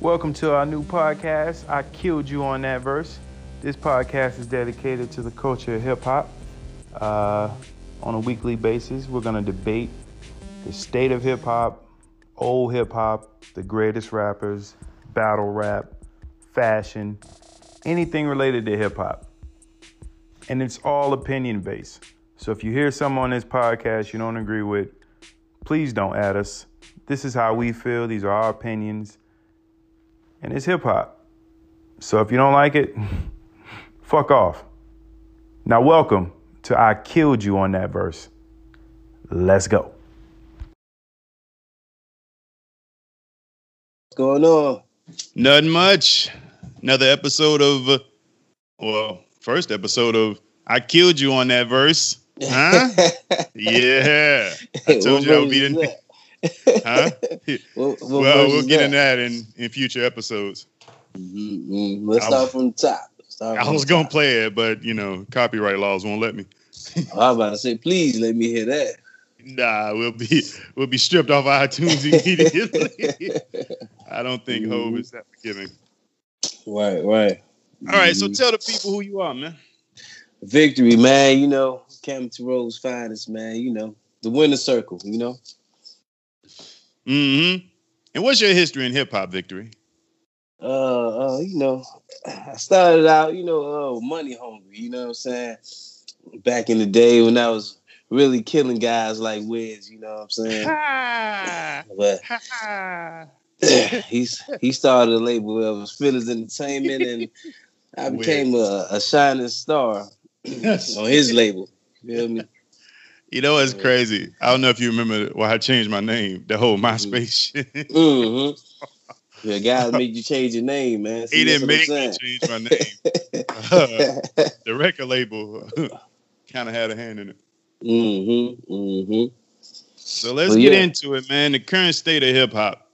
Welcome to our new podcast. I killed you on that verse. This podcast is dedicated to the culture of hip hop. Uh, on a weekly basis, we're going to debate the state of hip hop, old hip hop, the greatest rappers, battle rap, fashion, anything related to hip hop. And it's all opinion based. So if you hear something on this podcast you don't agree with, please don't add us. This is how we feel. These are our opinions. And it's hip hop. So if you don't like it, fuck off. Now, welcome to I Killed You on that verse. Let's go. What's going on? Nothing much. Another episode of, uh, well, first episode of I Killed You on that verse. Huh? yeah. I told you I would be the. Huh? What, what well, we'll is get that? in that in, in future episodes. Mhm, mhm. Let's I start was- from the top. Start I was the going to top. play it, but, you know, copyright laws won't let me. Oh, I was about to say, please let me hear that. Nah, we'll be we'll be stripped off iTunes immediately. I don't think Hov Mhm. is that forgiving. right, right. All right, so Mhm. tell the people who you are, man. victory, man. You know, Campbell Rose finest, man. You know, the winner circle. You know, hmm And what's your history in hip hop, Victory? uh, uh, you know, I started out, you know, uh, money hungry. You know what I'm saying? Back in the day when I was really killing guys like Wiz. You know what I'm saying? But Ha! he's he started a label that was Phillies Entertainment, and I became a, a shining star on his label. You feel me? You know it's crazy? I don't know if you remember why I changed my name, the whole MySpace shit. Mm-hmm. Yeah, guys made you change your name, man. See, he didn't make me change my name. Uh, the record label kind of had a hand in it. mm-hmm. Mm-hmm. So let's Well, get yeah. into it, man. The current state of hip hop.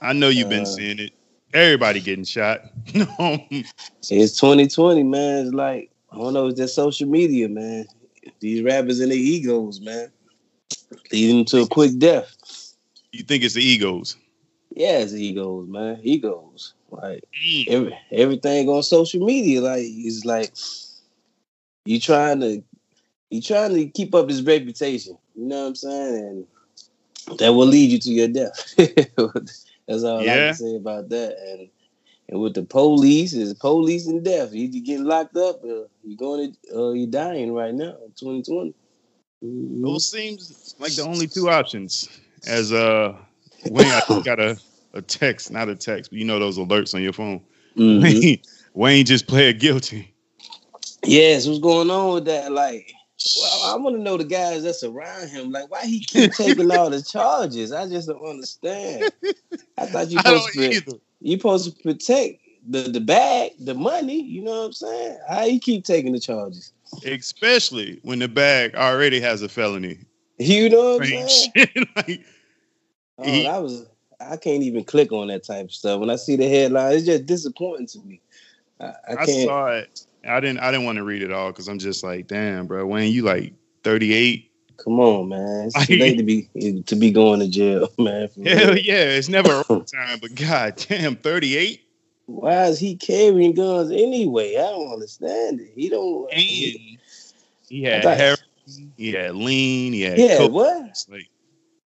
I know you've been Uh, seeing it. Everybody getting shot. No. It's 2020, man. It's like I don't know. It's that social media, man. These rappers and their egos, man, leading to a quick death. you think it's the egos? Yeah, it's egos, man. Egos. Like every, everything on social media, like it's like you trying to you trying to keep up this reputation. You know what I'm saying? And that will lead you to your death. That's all I Yeah. can say about that. And and with the police, is police and death. You getting locked up or you going to uh, you dying right now in 2020. Mhm. Those seems like the only two options. As uh, Wayne, I got a, a text, not a text, but you know those alerts on your phone. Mhm. Wayne, Wayne just pled guilty. Yes, what's going on with that? Like, well, I want to know the guys that's around him. Like, why he keep taking all the charges? I just don't understand. I thought you supposed don't to either. You supposed to protect the the bag, the money. You know what I'm saying? How you keep taking the charges? Especially when the bag already has a felony. You know what I'm saying? like, Oh, he- that was. I can't even click on that type of stuff. When I see the headline, it's just disappointing to me. I, I I saw it. I didn't. I didn't want to read it all because I'm just like, damn, bro. Wayne, you like 38. Come on, man. It's too late to be to be going to jail, man. Hell real. yeah, it's never a time. But god damn, 38. Why is he carrying guns anyway? I don't understand it. He don't. And he- he had thought- heroin, he had lean, he had yeah, coke. what? Like,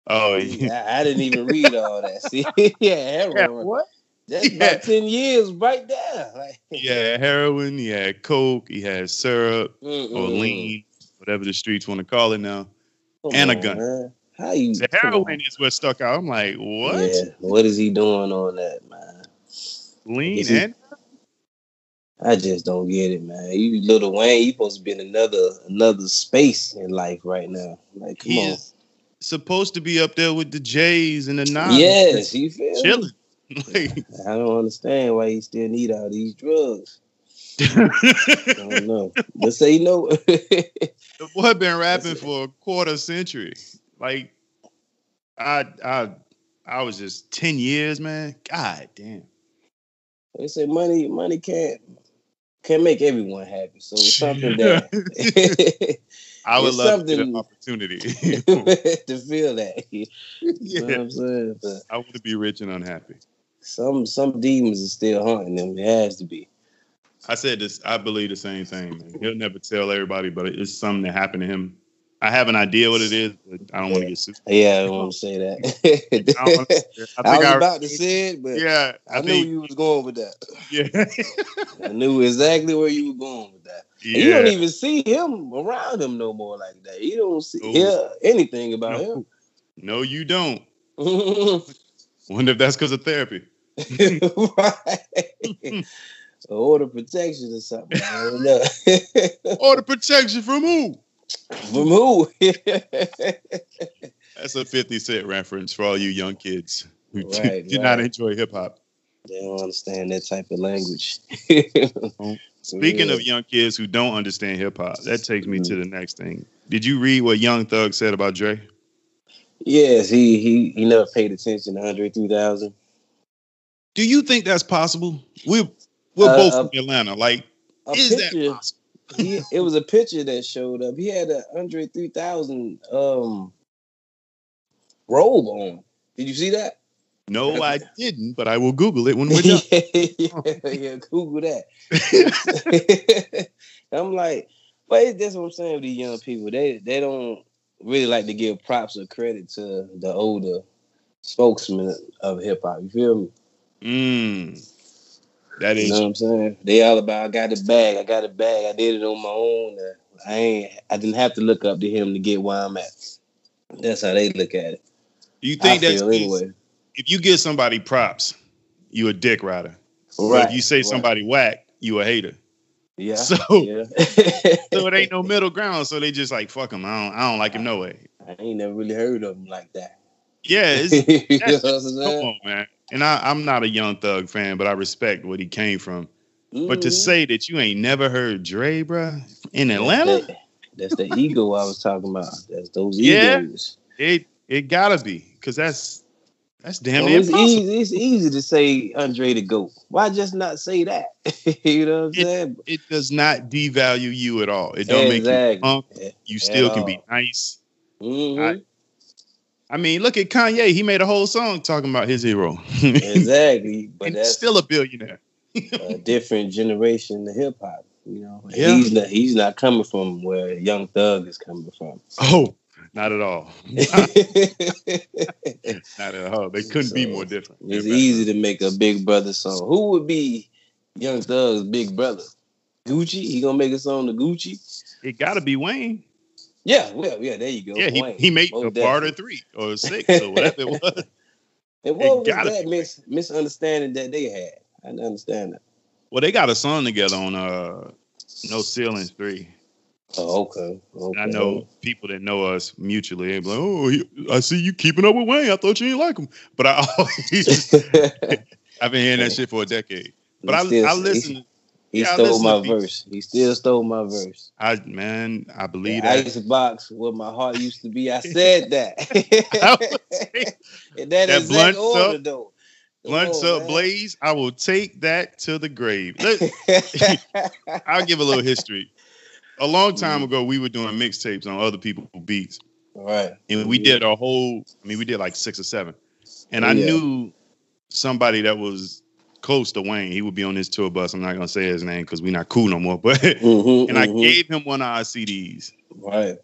oh yeah. I, I didn't even read all that. See, yeah, heroin. what? That's Yeah. about ten years right there. Like, He heroin, he had coke, he had syrup mm-mm. or lean, whatever the streets want to call it now. Come and a on, gun. Man. How you? The heroin is what stuck out. I'm like, what? Yeah, what is he doing on that, man? Lean Is he- and I just don't get it, man. You little Wayne, you supposed to be in another another space in life right now. Like, come He on. supposed to be up there with the Jays and the Nines. Yes, you feel chilling. Like, I don't understand why he still need all these drugs. I don't know. But say no. the boy been rapping for a quarter century. Like, I, I, I was just ten years, man. God damn. they say money, money can't can't make everyone happy. So it's something that I would love an opportunity. to feel that. You know what I'm saying? But I want to be rich and unhappy. some some demons are still haunting them. It has to be. I said this. I believe the same thing. Man. He'll never tell everybody, but it's something that happened to him. I have an idea what it is, but I don't want to get sued. Yeah, I don't say that. I, wanna- I I, was I- about to say it, but Yeah, I, knew think. you was going with that. Yeah, I knew exactly where you were going with that. And You don't even see him around him no more like that. You don't see No. hear anything about No. No, you don't. Wonder if that's because of therapy. right. Order protection or something. I don't know. Order protection from who? From who? That's a 50 Cent reference for all you young kids who do- Right, do not right. enjoy hip hop. they don't understand that type of language. Speaking Yeah. of young kids who don't understand hip hop, that takes me Mhm. to the next thing. Did you read what Young Thug said about Dre? Yes, he he he never paid attention to Andre 3000. Do you think that's possible? We're we're Uh, both uh, from Atlanta. Like, is picture, that possible? he, it was a picture that showed up. He had a Andre 3000 um robe on. Did you see that? No, I didn't, but I will Google it when we're done. yeah, yeah, Google that. I'm like, but it- that's what I'm saying with these young people. They they don't really like to give props or credit to the older spokesman of hip hop. You feel me? Mm, that You know what I'm saying? They all about I got the bag, I got a bag, I did it on my own. I ain't I didn't have to look up to him to get where I'm at. That's how they look at it. You think I that's anyway. if you give somebody props, you a dick rider. But Right. if you say right. somebody whack, you a hater. Yeah. So yeah. so it ain't no middle ground. So they just like fuck him. I don't I don't like him no way. I ain't never really heard of him like that. Yeah, it's, you know come on, man. And I, I'm not a Young Thug fan, but I respect what he came from. But to Mhm. say that you ain't never heard Dre, bruh, in That's Atlanta, that- That's the ego I was talking about. That's those Yeah. egos. it it gotta be because that's that's damn And near it's impossible. easy. It's easy to say Andre the goat. Why just not say that? you know what I'm saying? It does not devalue you at all. It don't make you punk. You still can be nice. Mhm. I mean, look at Kanye. He made a whole song talking about his hero. exactly. But and that's still a billionaire. a different generation of hip hop. You know, Yeah. he's not. He's not coming from where Young Thug is coming from. Oh, not at all. Not at all. They couldn't be more different. It's Yeah, easy to make a Big Brother song. Who would be Young Thug's Big Brother? Gucci? He gonna make a song to Gucci? It got to be Wayne. Yeah, well, yeah, there you go. Yeah, he, he made a barter definitely. three or six or whatever it was. And it what was that mis- misunderstanding that they had? I didn't understand that. Well, they got a song together on uh No Ceilings three. Oh, okay. okay. I know people that know us mutually. Be like, "Oh, I see you keeping up with Wayne. I thought you didn't like him." But I always, I've been hearing that shit for a decade. But I, I listen. He, yeah, stole my verse. He still stole my verse. I man, I believe The that. ice box where my heart used to be. I said that. In that, That exact blunts order, up- though. Blunts on, up, man. blaze. I will take that to the grave. Look, I'll give a little history. A long time Mhm. ago, we were doing mixtapes on other people's beats, right. and we Mhm. did a whole. I mean, we did like six or seven, and I Yeah. knew somebody that was close to Wayne. He would be on this tour bus. I'm not gonna say his name because we're not cool no more. But Mhm, and I mhm. gave him one of our CDs, right.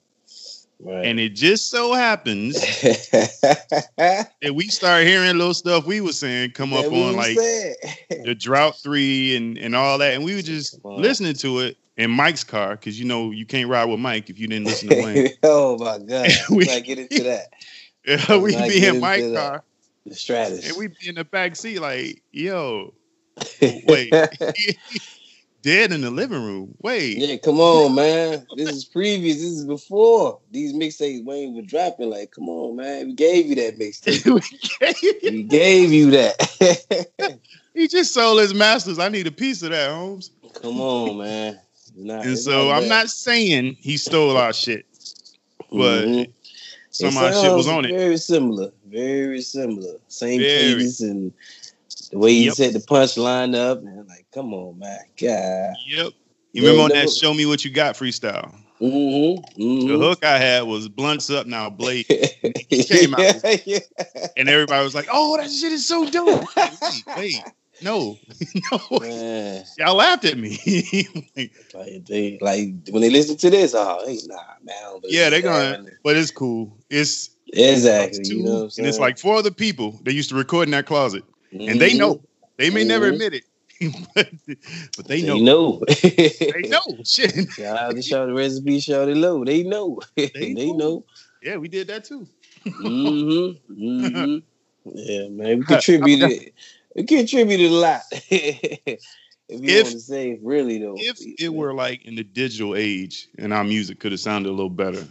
Right. and it just so happens that we start hearing little stuff we were saying come up on like the drought three and and all that, and we were just listening to it in Mike's car because you know you can't ride with Mike if you didn't listen to Wayne. oh my god! We- I get into that. Yeah, we be in Mike's that. The Stratus. and we be in the back seat like, yo, wait, dead in the living room. Wait, yeah, come on, man. This is previous. This is before these mixtapes Wayne was dropping. Like, come on, man. We gave you that mixtape. we gave you that. he just sold his masters. I need a piece of that, Holmes. come on, man. Not- And so I'm not saying he stole our shit, but Mhm. Some It of shit was on it. Very similar. Very similar. Same Very. cadence and the way you Yep. set the punchline up. Man, like, come on, man. God. Yep. You remember on that "Show Me What You Got" freestyle? Mm-hmm, mm-hmm. The hook I had was blunts up now, Blade. came out. yeah. And everybody was like, "Oh, that shit is so dope." wait, wait, no, no, Man, y'all laughed at me. Like, like, they, like when they listen to this, oh, hey, nah, man. Yeah, they're gonna, but it's cool. It's exactly. two, You know and it's like four other people that used to record in that closet, and they know. They may never Mhm. admit it, but, but they know. They know. They know. Shit. Shout out to Recipe, Shorty Low. They know. They, know. know. Yeah, we did that too. Mm-hmm. Mm-hmm. Yeah, man. We contributed. We contributed a lot. if you If- want to say really though. If it were like in the digital age and our music could have sounded a little better,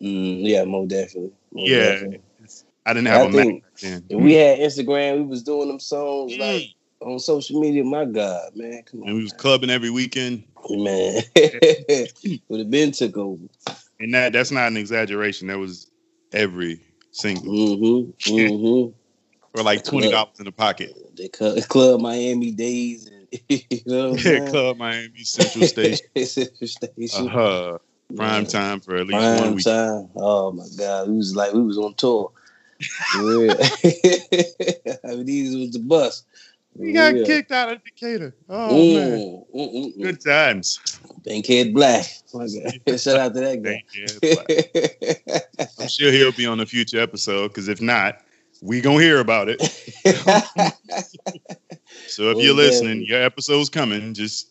Mm, yeah, more definitely. More yeah, definitely. I didn't have I a Mac think then. If we had Instagram, we was doing them songs Mm. like on social media. My God, man, come and on, we was clubbing every weekend, man. Would have been took over. and that that's not an exaggeration. That was every single Mm-hmm. Mm-hmm. Or like twenty dollars in the pocket. The Cl- Club Miami days, and you know what Club Miami Central Station, Central Station. uh, prime Man. time for at least one week. time. Oh my God, we was like we was on tour. For. I mean, these was the bus. We got For kicked out of Decatur. Oh man, Mm, mm, mm, mm. good times. Bankhead Black. Shout out to that guy. I'm sure he'll be on a future episode because if not, we gonna hear about it. So if Oh, you're listening, definitely. your episode's coming. Just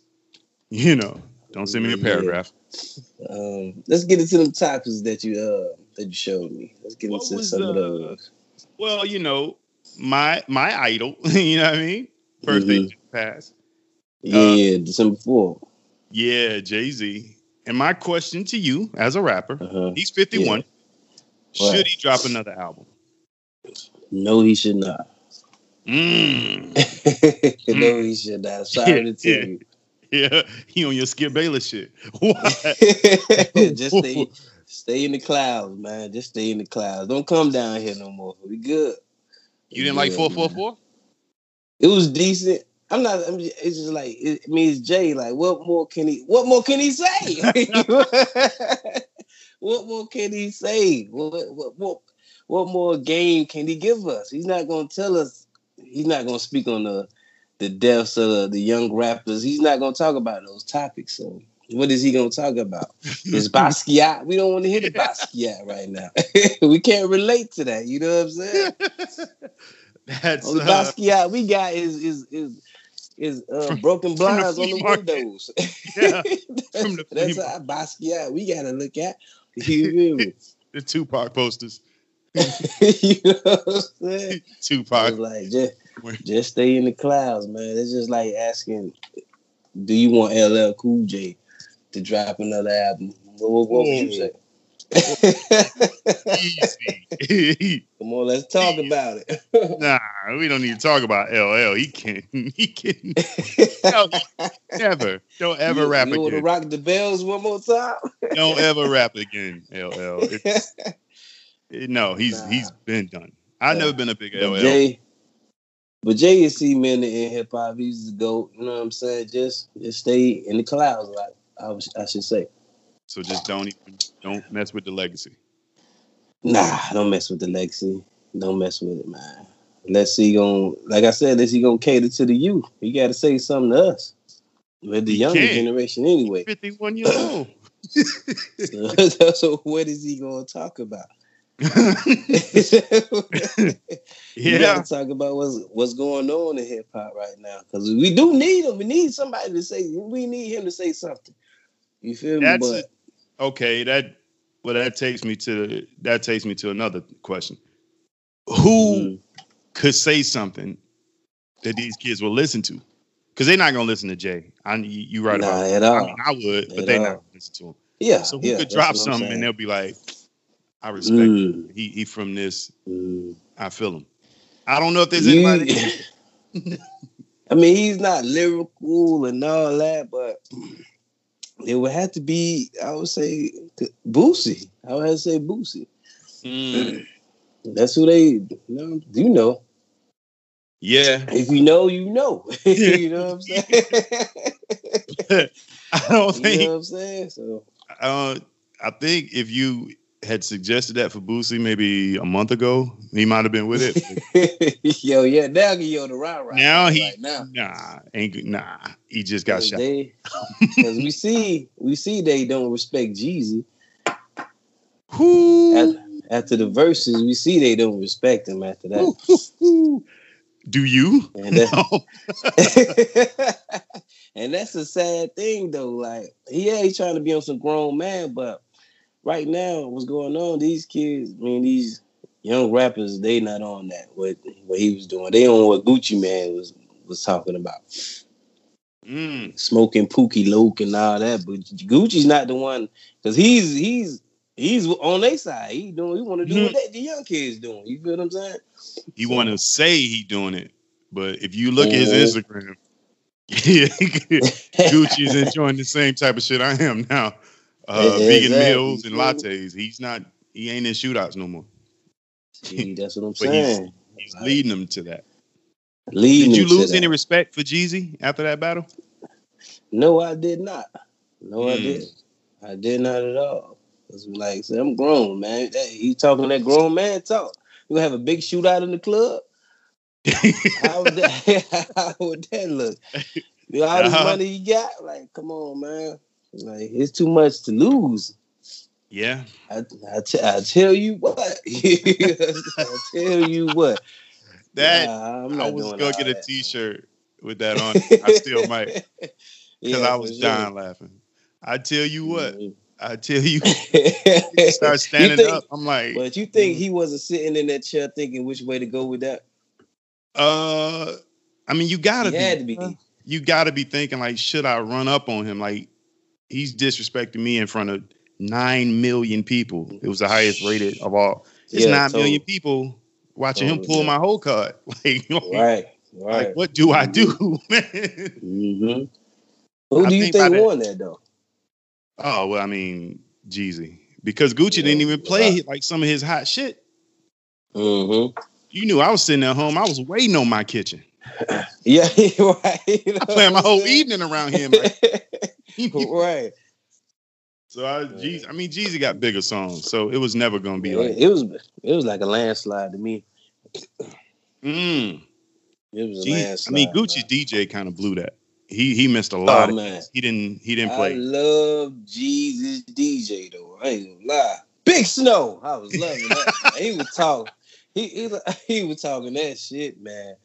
you know, don't send me a Yeah. paragraph. um, let's get into the topics that you uh that you showed me. Let's get What into some of uh, those. Well, you know, my my idol. you know what I mean? Birthday Mhm. just passed. Yeah, December 4th. Yeah, Jay Z. And my question to you, as a rapper, Uh-huh. he's 51. Right. Should he drop another album? No, he should not. Mm. no, he should not. Sorry to tell Yeah. you. Yeah, he on your Skip Bayless shit. Just stay, stay in the clouds, man. Just stay in the clouds. Don't come down here no more. We good. You didn't like Yeah, four man. four four? It was decent. I'm not. I'm just, it's just like it, I mean, it's Jay. Like, what more can he? What more can he say? what more can he say? What what what what more game can he give us? He's not gonna tell us. He's not gonna speak on the the deaths of the, the young rappers. He's not gonna talk about those topics. So. What is he gonna talk about? Is Basquiat? We don't want to hear the Basquiat right now. we can't relate to that. You know what I'm saying? That's Only uh, Basquiat we got is is is is uh, From- broken from the blinds on the market. windows. Yeah, that's from the that's our Basquiat we gotta look at. You feel me? the Tupac posters. you know what I'm saying? Tupac. like, just, just stay in the clouds, man. It's just like asking, do you want LL Cool J to drop another album? What, what, what would you say? Come on, let's talk about it. nah, we don't need to talk about LL. He can't. He can no, never. Don't ever you, rap you want to again. rock the bells one more time? Don't ever rap again, LL. It's, it- Eh, no, he's Nah. he's been done. I've Yeah. never been a big But LL. Jay, but Jay is cemented in hip hop. He's the goat. You know what I'm saying? Just just stay in the clouds, like I, was, I should say. So just don't even don't mess with the legacy. Nah, don't mess with the legacy. Don't mess with it, man. Let's see, gon' like I said, let's see gonna cater to the youth. He got to say something to us. With the He younger can. generation, anyway. 51 years old. so, so what is he gonna talk about? You yeah. gotta talk about what's what's going on in hip hop right now because we do need him. We need somebody to say. We need him to say something. You feel That's me? But Okay, that well that takes me to that takes me to another question. Who Mhm. could say something that these kids will listen to? Because they're not gonna listen to Jay. I you, you right Nah, about at that. I mean, I would, but they're not gonna listen to him. yeah. So who yeah, could drop something and they'll be like, I respect Mm, him. He he from this, mm. I feel him. I don't know if there's anybody. I mean, he's not lyrical and all that, but it would have to be. I would say Boosie. I would have to say Boosie. Mm, That's who they. You know, you know. yeah. If you know, you know. you know what I'm saying? I don't think. you know what I'm saying? So uh, I think if you had suggested that for Boosie maybe a month ago, he might have been with it. yo, yeah, now he on the ride right now. He right now. nah, ain't nah. He just got shot. Because we see, we see they don't respect Jeezy. Who? After, after, the Verzuz, we see they don't respect him. After that, do you? And, that, and that's a sad thing, though. Like, yeah, he's trying to be on some grown man, but right now, what's going on? These kids, I mean, these young rappers, they not on that. What what he was doing, they on what Gucci Mane was was talking about. Mm. Smoking Pookie Loc and all that, but Gucci's not the one because he's he's he's on their side. He doing he want to do mm-hmm. what the young kids doing. You feel what I'm saying? He so, want to say he doing it, but if you look mm-hmm. at his Instagram, yeah, Gucci's enjoying the same type of shit I am now uh, vegan meals and lattes. He's not. He ain't in shootouts no more. See, that's what I'm saying. He's, he's leading them to that. Leading did you lose any respect for Jeezy after that battle? No, I did not. No, mm. I hmm. didn't. I did not at all. Cause like, so I'm grown, man. He talking that grown man talk. You gonna have a big shootout in the club? how, would that, how would that look? You know, all this uh-huh. money you got? Like, come on, man. Like it's too much to lose. Yeah. I, I, t- I tell you what. I tell you what. That nah, i was gonna get a T-shirt with that on. I still might because yeah, I was dying sure. laughing. I tell you what. Mm-hmm. I tell you, start standing think, up. I'm like, but you think he wasn't sitting in that chair thinking which way to go with that? Uh, I mean, you gotta he be, be. You gotta be thinking like, should I run up on him? Like, he's disrespecting me in front of nine million people. It was the highest rated of all. It's yeah, nine million people watching him pull yeah. my whole card. Like, right, right. Like, what do I do, man? Mm-hmm. Who I do you think, think won that though? Oh well, I mean Jeezy, because Gucci yeah, didn't even play like some of his hot shit. Mm-hmm. You knew I was sitting at home. I was waiting on my kitchen. yeah, right. You know I planned my whole evening around him. Like, right. So I, Jeezy, I mean, Jeezy got bigger songs, so it was never gonna be yeah, like it was. It was like a landslide to me. Mm. It was a landslide. I mean, Gucci. DJ kind of blew that. He he missed a lot. Oh, man. He didn't he didn't play. I love Jeezy's DJ though. I ain't gonna lie. Big Snow. I was loving that. he was talking. He, he he was talking that shit, man.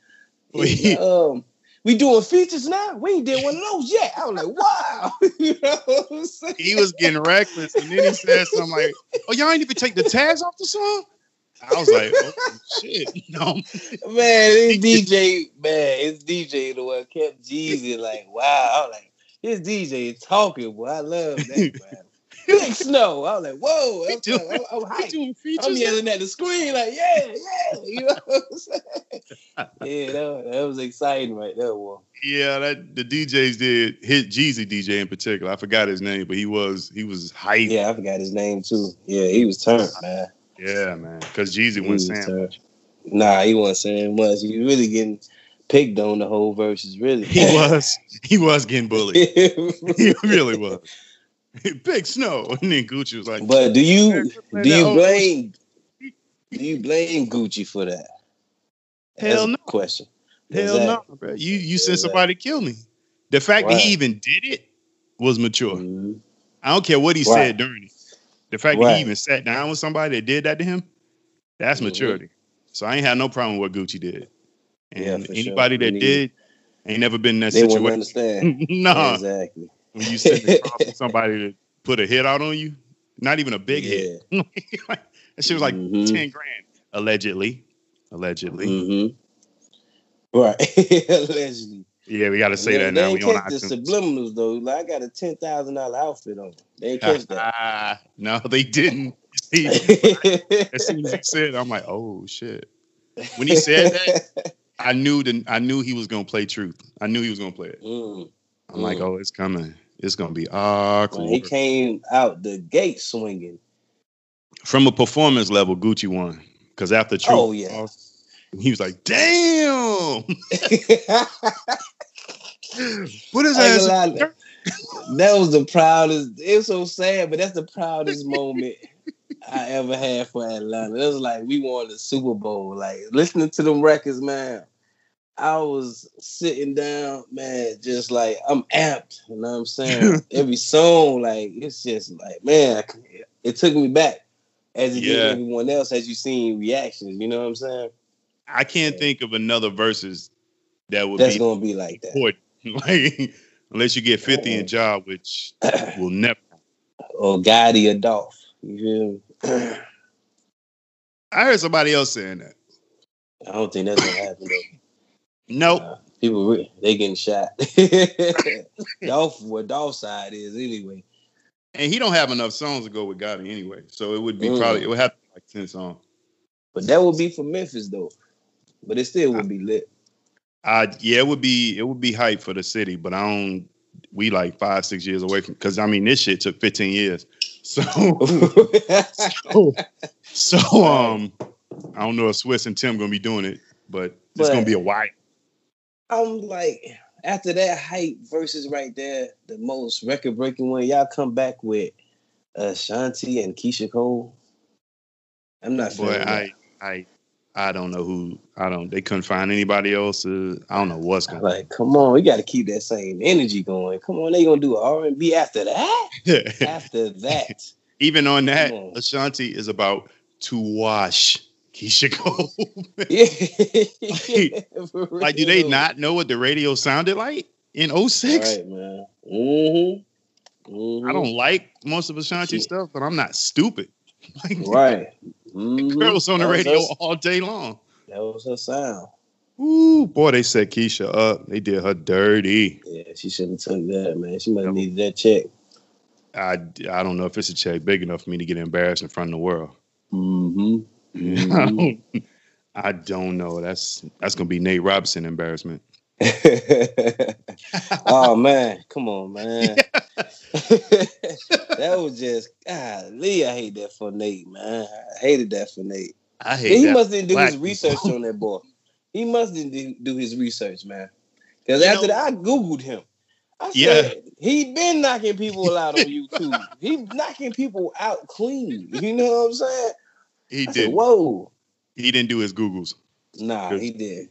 He, um, we doing features now. We ain't did one of those yet. I was like, wow. you know what I'm saying? He was getting reckless. And then he said something like, oh, y'all ain't even take the tags off the song? I was like, oh, shit. No. Man, it's DJ, man, it's DJ the one kept Jeezy like, wow. I was like, his DJ is talking, boy. I love that, man. Big snow. I was like, whoa. I'm, doing, I'm, I'm, hyped. I'm yelling at the screen, like, yeah, yeah. You know what I'm saying? yeah, that, that was exciting right there, boy. Yeah, that the DJs did hit Jeezy DJ in particular. I forgot his name, but he was he was hyped. Yeah, I forgot his name too. Yeah, he was turned, man. Yeah, man. Because Jeezy wasn't saying. Nah, he wasn't saying much. He was really getting picked on the whole Verzuz, really. He was. He was getting bullied. he really was. Big snow. And then Gucci was like, But do you do you blame do you blame Gucci for that? Hell no. Question. Hell exactly. no, bro. You you sent somebody to kill me. The fact that he even did it was mature. Mm-hmm. I don't care what he said during it. The fact that he even sat down with somebody that did that to him, that's mm-hmm. maturity. So I ain't had no problem with what Gucci did. And yeah, anybody sure. that did ain't never been in that they situation. understand. no. Exactly when you across somebody to put a hit out on you. Not even a big yeah. hit. that shit was like mm-hmm. 10 grand, allegedly. Allegedly. Mm-hmm. Right. allegedly. Yeah, we got to say that now. They we catch the subliminals though. Like I got a ten thousand dollar outfit on. They catch that. no, they didn't. as soon as he said, I'm like, oh shit. When he said that, I knew the, I knew he was gonna play truth. I knew he was gonna play it. Mm. I'm mm. like, oh, it's coming. It's gonna be awkward. he came out the gate swinging. From a performance level, Gucci won because after Truth, oh yeah, he was like, "Damn." what is that? that was the proudest. It was so sad, but that's the proudest moment I ever had for Atlanta. It was like we won the Super Bowl. Like listening to them records, man. I was sitting down, man, just like I'm amped. You know what I'm saying? Every song, like it's just like, man, it took me back as it yeah. did everyone else as you seen reactions. You know what I'm saying? I can't yeah. think of another Verzuz that would that's be gonna be like that. like unless you get 50 in job, which will never. Or Gotti or Dolph. You feel I heard somebody else saying that. I don't think that's gonna happen though. Nope. Uh, people they getting shot. Dolph where Dolph side is anyway. And he don't have enough songs to go with Gotti anyway. So it would be mm. probably it would have to be like 10 songs. But that would be for Memphis though. But it still would be lit. Uh yeah, it would be it would be hype for the city, but I don't we like five, six years away from because I mean this shit took 15 years. So so, so um I don't know if Swizz and Tim gonna be doing it, but it's gonna be a while. I'm like, after that hype Verzuz right there, the most record breaking one, y'all come back with uh and Keyshia Cole. I'm not Boy, I, I I don't know who I don't they couldn't find anybody else. Uh, I don't know what's going like, come on, we gotta keep that same energy going. Come on, they gonna do R and B after that? after that. Even on that, on. Ashanti is about to wash Keyshia Cole. yeah. like, like, do they not know what the radio sounded like in 06? Right, man. Mm-hmm. Mm-hmm. I don't like most of Ashanti Shit. stuff, but I'm not stupid. Like, right. Mm-hmm. Girls on the radio her, all day long. That was her sound. Ooh, boy, they set Keyshia up. They did her dirty. Yeah, she shouldn't have took that, man. She might have needed that check. I, I don't know if it's a check big enough for me to get embarrassed in front of the world. Mm-hmm. Mm-hmm. I don't know. That's that's gonna be Nate Robinson embarrassment. oh man, come on, man. that was just Lee. I hate that for Nate, man. I hated that for Nate. I hate. He must didn't do his research on that boy. He must didn't do his research, man. Because after know, that, I googled him. I said, yeah. he been knocking people out on YouTube. he knocking people out clean. You know what I'm saying? He did. Whoa. He didn't do his Googles. Nah, he did.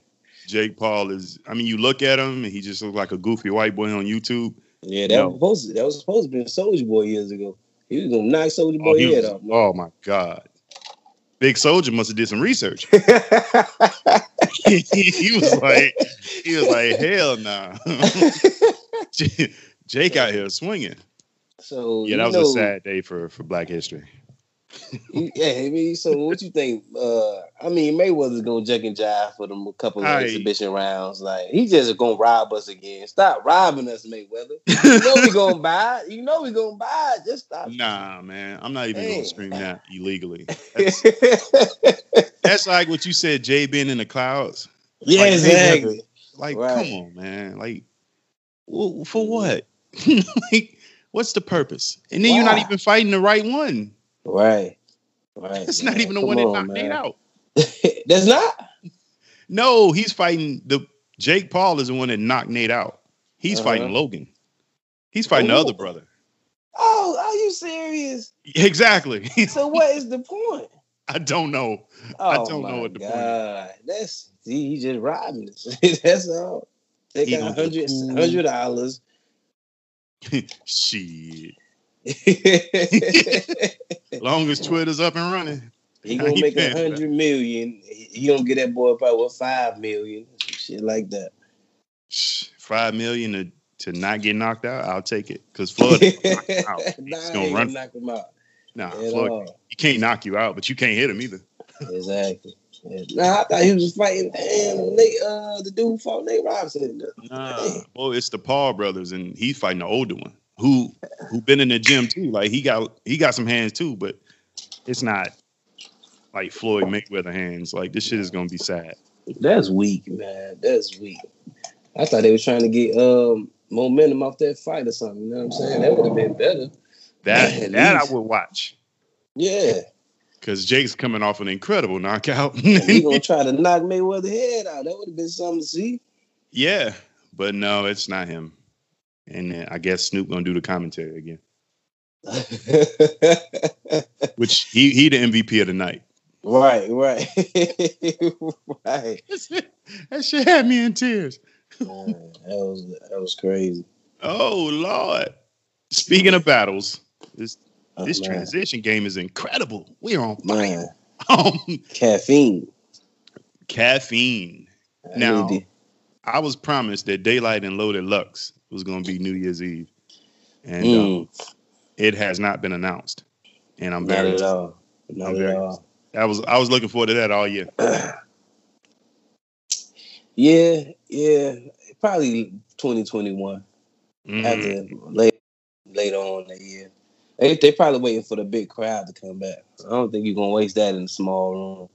Jake Paul is. I mean, you look at him, and he just looks like a goofy white boy on YouTube. Yeah, that no. was supposed to, that was supposed to be a Soulja Boy years ago. He was gonna knock Soulja oh, Boy oh, head was, off. Man. Oh my god. Big Soulja must have did some research. he, he, was like, he was like, hell nah. Jake out here swinging. So yeah, that was know, a sad day for for Black History yeah, I mean, so what you think? Uh, I mean, Mayweather's gonna jack and jive for them a couple of exhibition rounds. Like he just gonna rob us again. Stop robbing us, Mayweather. You know we gonna buy it. You know we gonna buy it. Just stop. Nah, man, I'm not even gonna scream that illegally. That's, that's, like what you said, Jay being in the clouds. Yeah, like, exactly. Like, right. come on, man. Like, for what? like, what's the purpose? And then Why? you're not even fighting the right one. Right. Right. It's not even the Come one that knocked man. Nate out. That's not. No, he's fighting the Jake Paul is the one that knocked Nate out. He's uh-huh. fighting Logan. He's fighting Ooh. the other brother. Oh, are you serious? Exactly. so what is the point? I don't know. Oh I don't know what the God. point is. That's see, he just robbing us. That's all. They got hundred hundred dollars. Shit. Long as Twitter's up and running. He gonna make a hundred million. He gonna get that boy probably with five million, shit like that. Five million to, to not get knocked out, I'll take it. Cause Floyd, nah, gonna run. Knock him out. Nah, Floyd, he can't knock you out, but you can't hit him either. Exactly. Yeah. Nah, I thought he was fighting. Damn, Nate, uh, the dude fought Nate Robinson. Nah, well, it's the Paul brothers, and he's fighting the older one who who been in the gym too. Like he got he got some hands too, but it's not like Floyd Mayweather hands. Like this shit is gonna be sad. That's weak, man. That's weak. I thought they were trying to get um momentum off that fight or something. You know what I'm saying? That would have been better. That that least. I would watch. Yeah. Cause Jake's coming off an incredible knockout. he gonna try to knock Mayweather head out. That would have been something to see. Yeah, but no, it's not him and then I guess Snoop gonna do the commentary again, which he he the MVP of the night. right, right, right. that shit had me in tears. Man, that was that was crazy. Oh Lord! Speaking of battles, this Oh, this man. transition game is incredible. We are on fire. Um, caffeine. caffeine. I Now- I was promised that Daylyt and Loaded Lux was going to be New Year's Eve, and to- um, Mm, it has not been announced. And I'm not very at all. Not I'm at very- all. I was I was looking forward to that all year. yeah, yeah. Probably 2021. Mhm. After later later on that year. They they probably waiting for the big crowd to come back. I don't think you're gonna waste that in a small room.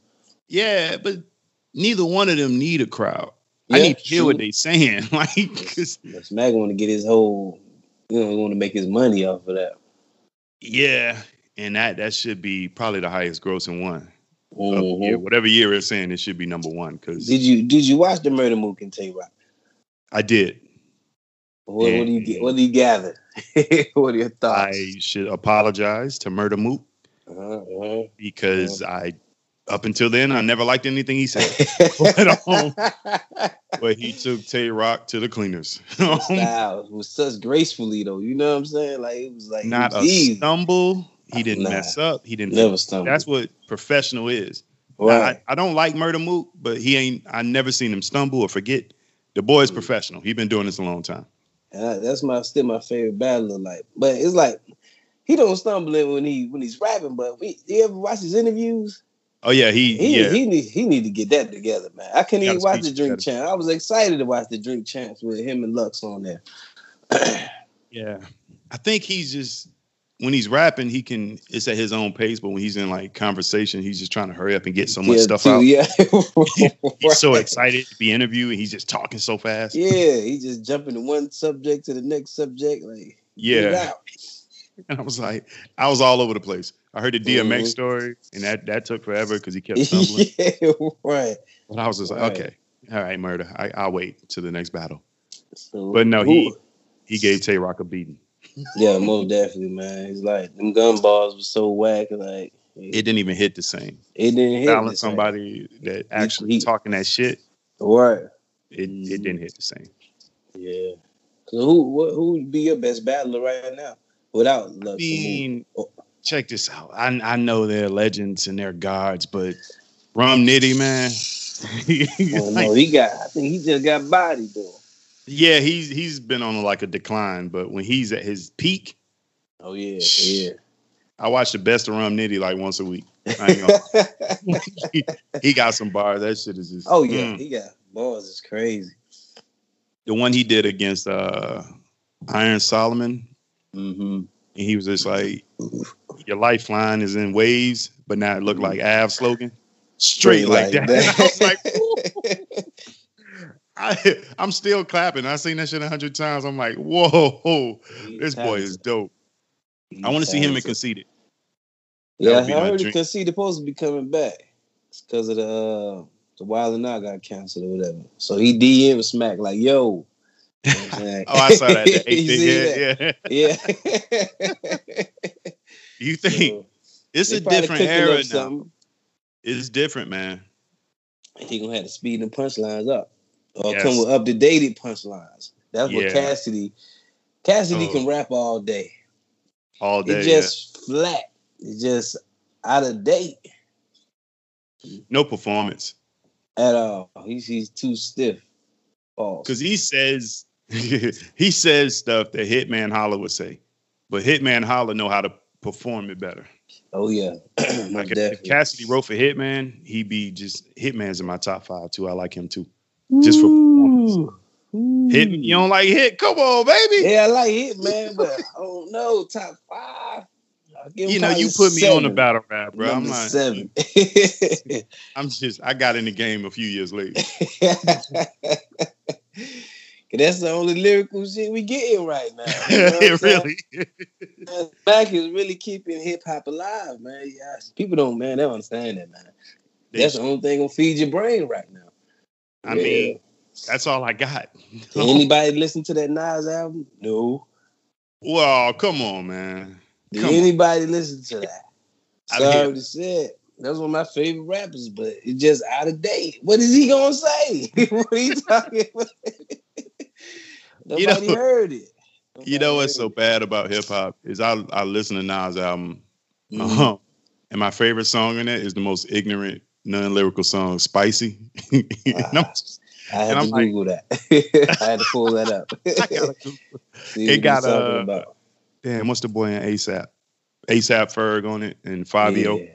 Yeah, but neither one of them need a crowd. I need to hear what true. they saying. Like, 'cause- Smack want to get his whole, you know, he want to make his money off of that. yeah, and that that should be probably the highest grossing one Mhm. year. Whatever year it's saying, it should be number one. Because Did you did you watch the Murder Mook and Tay Rock? I did. What, what do you get? What do you gather? what are your thoughts? I should apologize to Murder Mook Uh-huh, uh-huh. because I, up until then, I never liked anything he said. But, um, but he took Tay Rock to the cleaners. Style was such gracefully though. You know what I'm saying? Like it was like Not a easy. stumble. He didn't Nah. mess up. He didn't. Never stumbled. That's what professional is. Now, right. I, I don't like Murder Mook, but he ain't. I never seen him stumble or forget. The boy Mm. is professional. He been doing this a long time. I- that's my still my favorite battler. Like, but it's like he don't stumble when he when he's rapping. But we, you ever watch his interviews? Oh yeah, he, He yeah. he need he need to get that together, man. I couldn't even gotta watch the drink better. champ. I was excited to watch the drink champs with him and Lux on there. Yeah, I think he's just when he's rapping, he can. It's at his own pace, but when he's in like conversation, he's just trying to hurry up and get so much Yeah, stuff too, out. Yeah, He's so excited to be interviewed, and he's just talking so fast. Yeah, he just jumping to one subject to the next subject. Like, get it Yeah, out. and I was like, I was all over the place. I heard the DMX Mhm. story, and that that took forever because he kept stumbling. yeah, right. But I was just like, okay, all right, murder. I, I'll wait to the next battle. So, But no, he who- he gave Tay Rock a beating. yeah, most definitely, man. It's like them gun balls were so whack. Like It didn't even hit the same. it didn't hit Balance the same. somebody that actually he- talking that shit, Right. it, Mhm. it didn't hit the same. Yeah. So who what, who would be your best battler right now without I mean, Oh. check this out. I I know they're legends and they're gods, but Rum Nitty, man. Oh, like, no, he got. I think he just got body though. yeah, he's he's been on like a decline, but when he's at his peak, Oh yeah, yeah. I watch the best of Rum Nitty like once a week. I ain't gonna, he, he got some bars. That shit is just oh yeah, mm. he got bars. Is crazy. the one he did against uh Iron Solomon, Mm-hmm. and he was just like, "Your lifeline is in waves," but now it looked like Av slogan, straight like, that. I was like, I, I'm still clapping. I've seen that shit a hundred times. I'm like, whoa, this boy is dope. I want to see him in conceited. That Yeah, I heard he supposed to be coming back. It's because of the uh, the Wild and I got canceled or whatever. So he DM Smack like, "Yo." You know what I'm saying? Oh, I saw that. the You eight see thing, yeah, yeah. yeah. You think So, it's a different era now? something. It's different, man. He gonna have to speed the punchlines up, or Yes. come with up to dated punchlines. That's what Yeah. Cassidy. Cassidy Oh. can rap all day. All day. It's yeah. just flat. It's just out of date No performance. at all. He's he's too stiff. Because he says he says stuff that Hitman Holla would say, but Hitman Holla know how to perform it better. Oh yeah, Like if, if definitely. Cassidy wrote for Hitman, he'd be just Hitman's in my top five too. I like him too. Just for performance. Ooh. Hit you don't like Hit? Come on, baby. Yeah, I like it, man, but I don't know. Top five. I'll give him You know, you put me on the battle rap, bro. I'm Number not. seven. I'm just. I got in the game a few years later. Cause that's the only lyrical shit we getting right now. You know it really. Back is really keeping hip hop alive, man. Yeah, people don't, man. They don't understand that, man. They That's the only thing gonna feed your brain right now. I Yeah. mean, That's all I got. Anybody listen to that Nas album? No. Well, come on, man. Did Come on. anybody listen to that? I Sorry to say. That's one of my favorite rappers, but it's just out of date. What is he gonna say? what are you talking about? Nobody You know- heard it. You know what's so bad about hip hop is I I listen to Nas album, it. uh-huh, and my favorite song in it is the most ignorant, non lyrical song, "Spicy." I'm I had and to I'm like- Google that. I had to pull that up. I gotta Google- See It got, a uh. Damn, what's the boy in ASAP? ASAP Ferg on it and Fivio.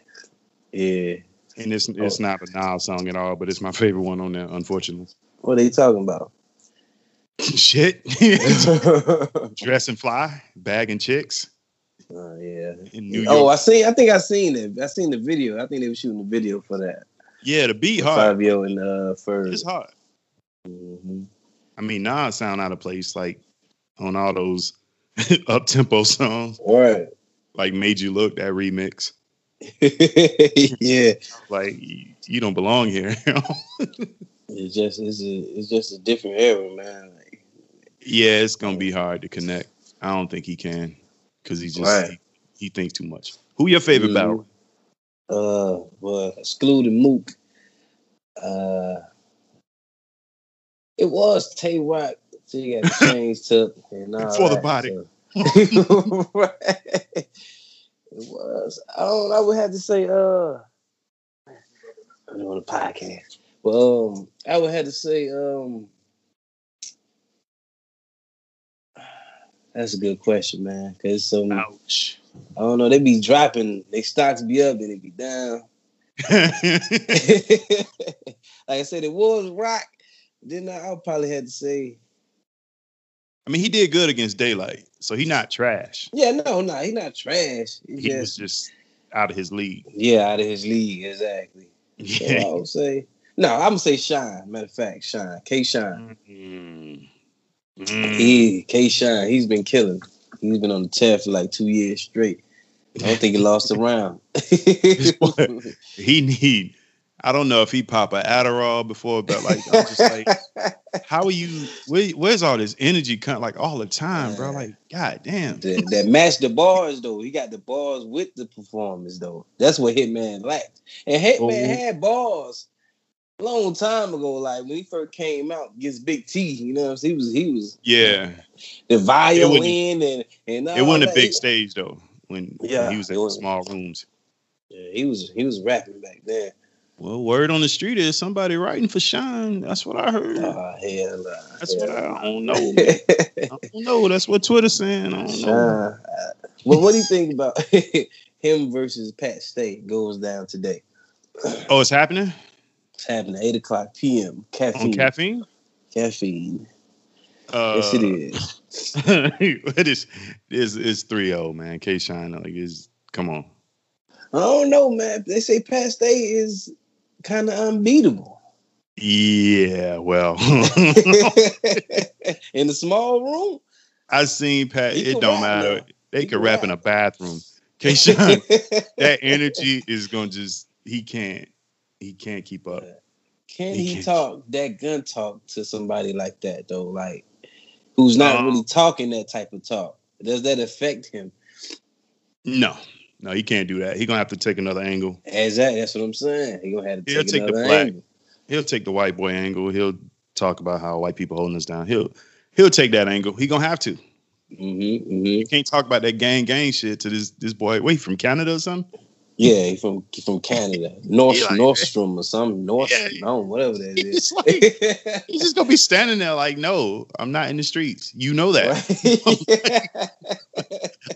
Yeah. yeah. And it's it's Oh. not a Nas song at all, but it's my favorite one on there, unfortunately. What are you talking about? Shit. Dress and fly, bagging chicks Oh yeah. in New York. Oh, I seen. I think I seen it. I seen the video. I think they were shooting the video for that. yeah, the beat hard. Fivio and uh Ferg. It's hard. Mhm. I mean, now Nas sound out of place like on all those up tempo songs, Right. like Made You Look, that remix. yeah. Like you, you don't belong here. It's just it's a it's just a different era, man. Yeah, it's gonna be hard to connect. I don't think he can because he just Right. he, he thinks too much. Who your favorite Mhm. battle? uh well excluding Mook. Uh it was Tay Roc till he got chains took and all For the body. so. right. It was. I don't I would have to say uh I'm on a podcast. Well um I would have to say um that's a good question, man. Cause so many Ouch. I don't know. They be dropping. They stocks be up, then they be down. like I said, it was rock. Then I, I'll probably had to say, I mean, he did good against Daylyt, so he not trash. yeah, no, no, he not trash. He He just was just out of his league. yeah, out of his league, exactly. So I would say no. I'm gonna say Shine. Matter of fact, Shine, K Shine. Mm. Mm. He K Shine. He's been killing. He's been on the tear for like two years straight. I don't think he lost a round. He need. I don't know if he pop a Adderall before, but like I'm just like, how are you? Where, where's all this energy? Come like all the time, bro. Like, god damn. that, that match the bars though. He got the bars with the performance though. That's what Hitman lacked. And Hitman Oh. had bars long time ago. Like when he first came out gets Big T, you know, what I'm saying? he was he was Yeah, the violin and and it wasn't a big He- stage though. When, when Yeah, he was in small rooms. Yeah, he was he was rapping back then. Well, word on the street is somebody writing for Shine. That's what I heard. Oh hell, nah, That's what I, I don't know. I don't know. That's what Twitter's saying. I don't know. Uh, well, what do you think about him versus Pat Stay goes down today? Oh, it's happening Happening eight o'clock p.m. Caffeine, on caffeine. caffeine. Uh, yes, it is. it is. It's it's three zero man. K Shine like is come on. I don't know, man. They say Pat Stay is kind of unbeatable Yeah, well, in the small room. I seen Pat. It don't matter. now. They He could can rap in a bathroom. K Shine, that energy is gonna just. He can't. He can't keep up. Can He he talk that gun talk to somebody like that though? Like, who's not Um, really talking that type of talk? Does that affect him? No, no, he can't do that. He gonna have to take another angle. Exactly. That's what I'm saying. He gonna have to He'll take, take the black. angle. He'll take the white boy angle. He'll talk about how white people holding us down. He'll he'll take that angle. He gonna have to. Mm-hmm, hmm You can't talk about that gang gang shit to this this boy. Wait, from Canada or something? Yeah, he from he from Canada, North like- Nordstrom or something, North, Yeah. no, whatever that is. He's like- He's just gonna be standing there like, no, I'm not in the streets. You know that.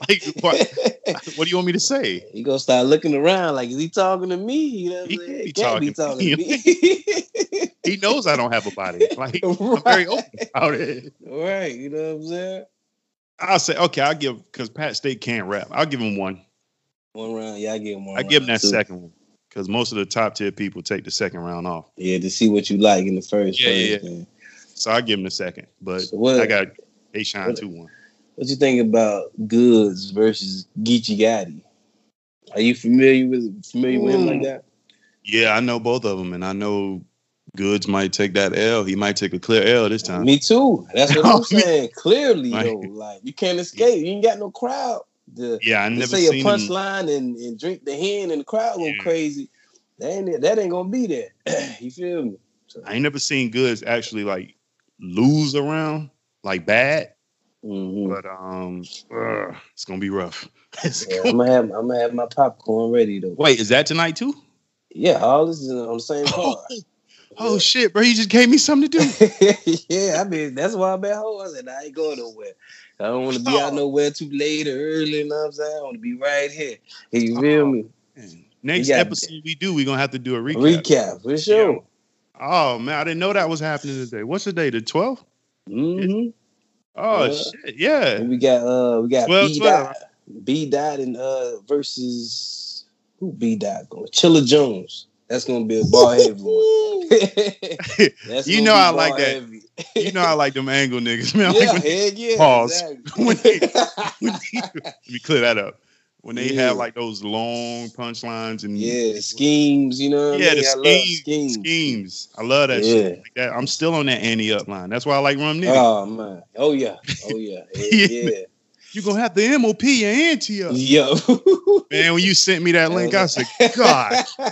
Like, what, what do you want me to say? He gonna start looking around like, is he talking to me? You know He He can't be talking to me. He knows I don't have a body. Like I'm very open about it. right, you know what I'm saying? I'll say, okay, I'll give because Pat Stay can't rap. I'll give him one. One round, yeah, I give him one. I give him that too. second one because most of the top tier people take the second round off. Yeah, to see what you like in the first. Yeah, yeah. man. So I give him the second, but So what- I got K Shine two one. What you think about Goodz versus Geechi Gotti? Are you familiar with familiar with him like Mm. that? Yeah, I know both of them, and I know Goodz might take that L. He might take a clear L this time. Me too. That's what I'm saying. Clearly, Like- though, like you can't escape. You ain't got no crowd. The, Yeah, I never say a punchline and, and drink the hand and the crowd go Yeah. crazy. That ain't that ain't gonna be there. you feel me? So, I ain't never seen Goodz actually like lose around like bad. mhm. But um, it's gonna be rough. Yeah, I'm gonna have I'm gonna have my popcorn ready though. Wait, is that tonight too? Yeah, all this is on the same card. Oh shit, bro! You just gave me something to do. yeah, I mean that's why I'm at home. I said I ain't going nowhere. I don't want to be out nowhere too late or early. You know what I'm saying? I want to be right here. You feel me? Next got- episode we do, we're gonna have to do a recap. Recap for sure. Oh man, I didn't know that was happening today. What's the day? The 12th? hmm Oh Yeah. shit, yeah. We got uh we got 12, B 12. dot B dot and uh versus who B dot going? Chilla Jones. That's gonna be a ball heavy one. You know I like that. You know I like them angle niggas, man. I yeah, like when, yeah. Pause. exactly. When they- when they- let me clear that up. When they Yeah. have like those long punchlines and yeah, schemes, you know yeah, I mean? the schemes, schemes. schemes. I love that Yeah. shit. Like that. I'm still on that Annie up line. That's why I like Rum Nitty. Oh man. Oh yeah. Oh yeah. Yeah. yeah. you gonna have the MOP your auntie up. Yo. Man, when you sent me that link, I said, God. I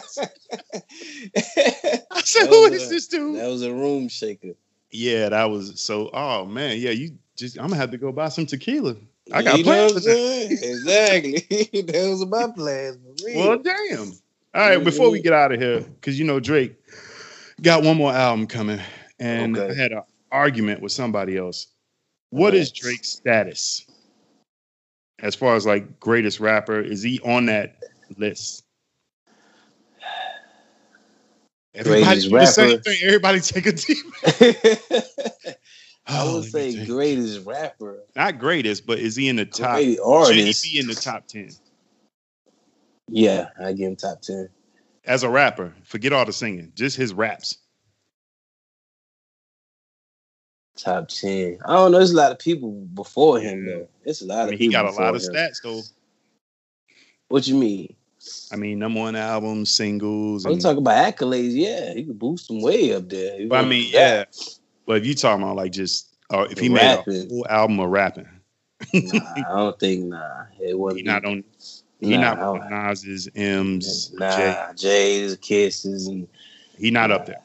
said, That who is a- this dude? that was a room shaker. Yeah, that was so. Oh man, yeah, you just. I'm gonna have to go buy some tequila. I got You plans Exactly. that was my plans. Well, damn. All right, before we get out of here, because you know Drake got one more album coming, and Okay. I had an argument with somebody else. What is. Drake's status as far as like greatest rapper? Is he on that list? Everybody Greatest do the same rapper. thing. Everybody take a deep. I Oh, would me say greatest rapper. not greatest, but is he in the top? Great Should artist. he be in the top ten Yeah, I give him top ten. as a rapper? Forget all the singing, just his raps. Top ten. I don't know. There's a lot of people before him though. It's a lot I of mean, he got a lot of him. stats though. What you mean? I mean, number one albums, singles. Oh, I'm And, talking about accolades. Yeah, he could boost him way up there. He I mean, yeah. But if you talking about like just, or if he made a whole album of rapping, Nah, I don't think. Nah, it wasn't. he not on. He nah, not on Nas's, M's. Nah, Jay's kisses and He not nah. up there.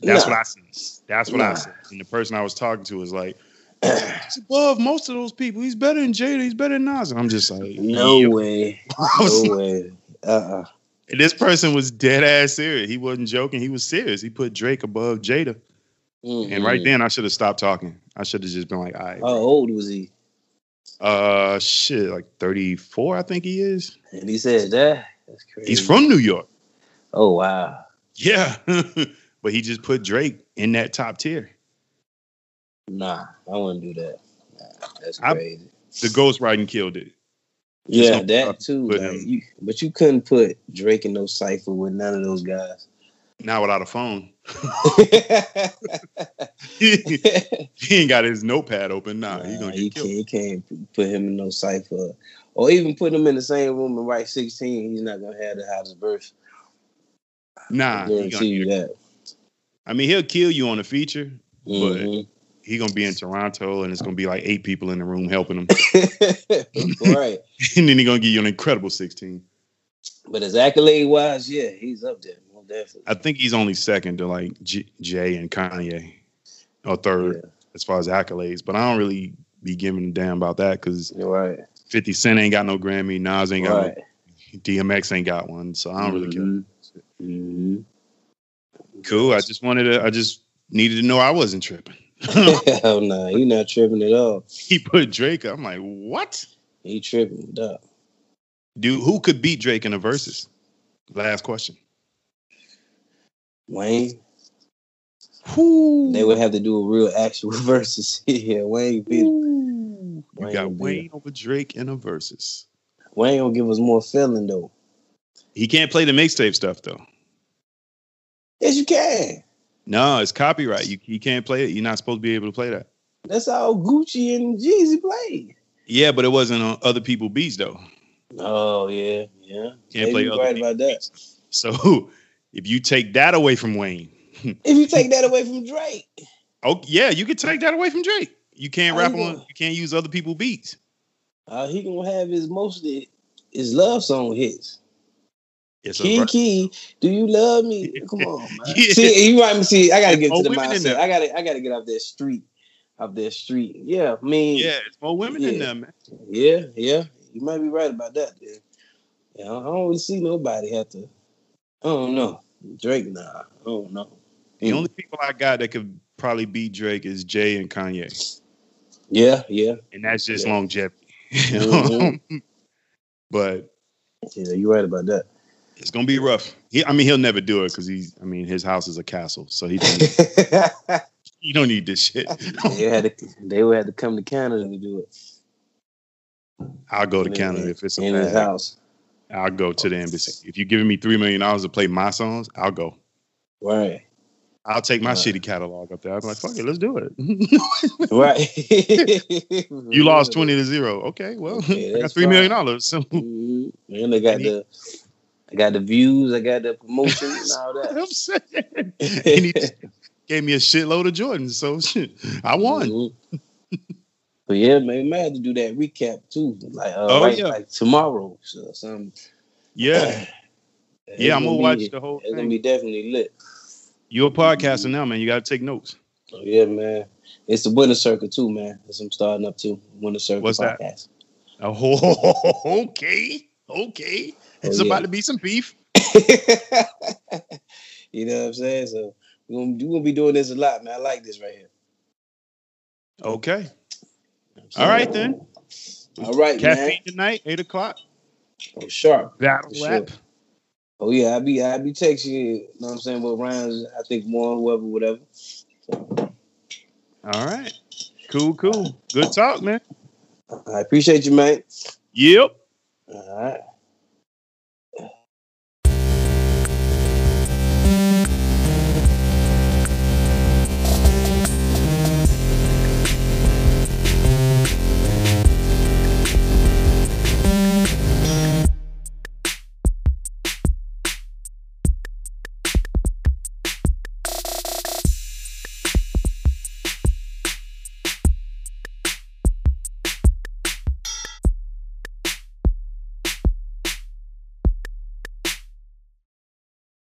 That's Nah. what I said. That's what I said. And the person I was talking to was like, he's above most of those people. He's better than Jada. He's better than Nas. And I'm just like, No yeah. way. No way. Uh uh And this person was dead ass serious. He wasn't joking. He was serious. He put Drake above Jada. And right then, I should have stopped talking. I should have just been like, all right, How old was he? uh, shit, like 34, I think he is. And he said that. That's crazy. He's from New York. Oh wow. Yeah. but he just put Drake in that top tier. Nah, I wouldn't do that. Nah, that's I- crazy. The ghostwriting killed it. Yeah, that too. like, you, but you couldn't put Drake in no cipher with none of those guys. Now without a phone. he ain't got his notepad open. Nah, he gonna killed. can't, you can't put him in no cipher, or even put him in the same room and write sixteen. He's not gonna have the hottest verse. Nah, I he guarantee you that. I mean, he'll kill you on a feature. Mhm. He gonna be in Toronto, and it's gonna be like eight people in the room helping him, right. and then he gonna give you an incredible sixteen. But as accolade wise, yeah, he's up there. Most definitely. I think he's only second to like J- Jay and Kanye, or third Yeah, as far as accolades. But I don't really be giving a damn about that because right. Fifty Cent ain't got no Grammy, Nas ain't got Right. no, DMX ain't got one, so I don't really care. Mhm. Mhm. Cool. I just wanted to. I just needed to know I wasn't tripping. Hell nah, he not tripping at all. he put Drake. I'm like, what? He tripping. Duh. Dude, who could beat Drake in the verses? Last question. Wayne, Who? they would have to do a real actual versus. yeah, Wayne beat You got Wayne over Drake in a verses. Wayne gonna give us more feeling though. He can't play the mixtape stuff though. Yes, you can. No, it's copyright. You you can't play it. You're not supposed to be able to play that. That's how Gucci and Jeezy played. Yeah, but it wasn't on other people beats though. Oh yeah, yeah. Can't play other right about that. So if you take that away from Wayne, if you take that away from Drake. Oh yeah, you could take that away from Drake. You can't How rap on. You can't use other people's beats. Uh, he gonna have his mostly his love song hits. It's Key, do you love me? Come on, man. Yeah. See, you right. See, I gotta get to the mindset. I gotta, I gotta get off that street, off that street. Yeah, I mean, yeah, it's more women in Yeah. there, man. yeah, yeah. You might be right about that. Dude. Yeah, I don't really see nobody have to. I don't know. Drake, nah, I don't know. The Mm. only people I got that could probably beat Drake is Jay and Kanye, Yeah, yeah, and that's just Yeah. longevity. Mhm. but yeah. You're right about that. It's gonna be rough. He, I mean, he'll never do it because he's. I mean, his house is a castle, so he don't. he don't need this shit. they had to. They would have to come to Canada to do it. I'll go to In- Canada if it's a in his house. I'll go to the embassy. If you're giving me three million dollars to play my songs, I'll go. Right. I'll take my Right. shitty catalog up there. I'm like, fuck it, let's do it. Right. you lost twenty to zero. Okay, well, Okay, I got three million dollars. So Mhm. And they got the I got the views, I got the promotion and all that. I'm saying, and he gave me a shitload of Jordans. So shit, I won. Mhm. But yeah, man, I have to do that recap too. Like uh Oh, right, yeah. like tomorrow. So something. Yeah, yeah. I'm gonna watch be, the whole It's gonna thing. be definitely lit. You're a podcaster now, man. You got to take notes. Oh, yeah, man. It's the winner circle too, man. That's what I'm starting up to. Winner circle What's that? podcast. Oh, okay, okay. Oh, it's Oh, yeah. about to be some beef. you know what I'm saying? So we're gonna, we're gonna be doing this a lot, man. I like this right here. Okay. All right then. All right, Caffeine man. tonight, eight o'clock. Oh, sharp. Battle For rap. Oh yeah, I'll be I'll be texting you, you know what I'm saying, what rounds I think one, whoever, whatever. All right. Cool, cool. Good talk, man. I appreciate you, man. Yep. All right.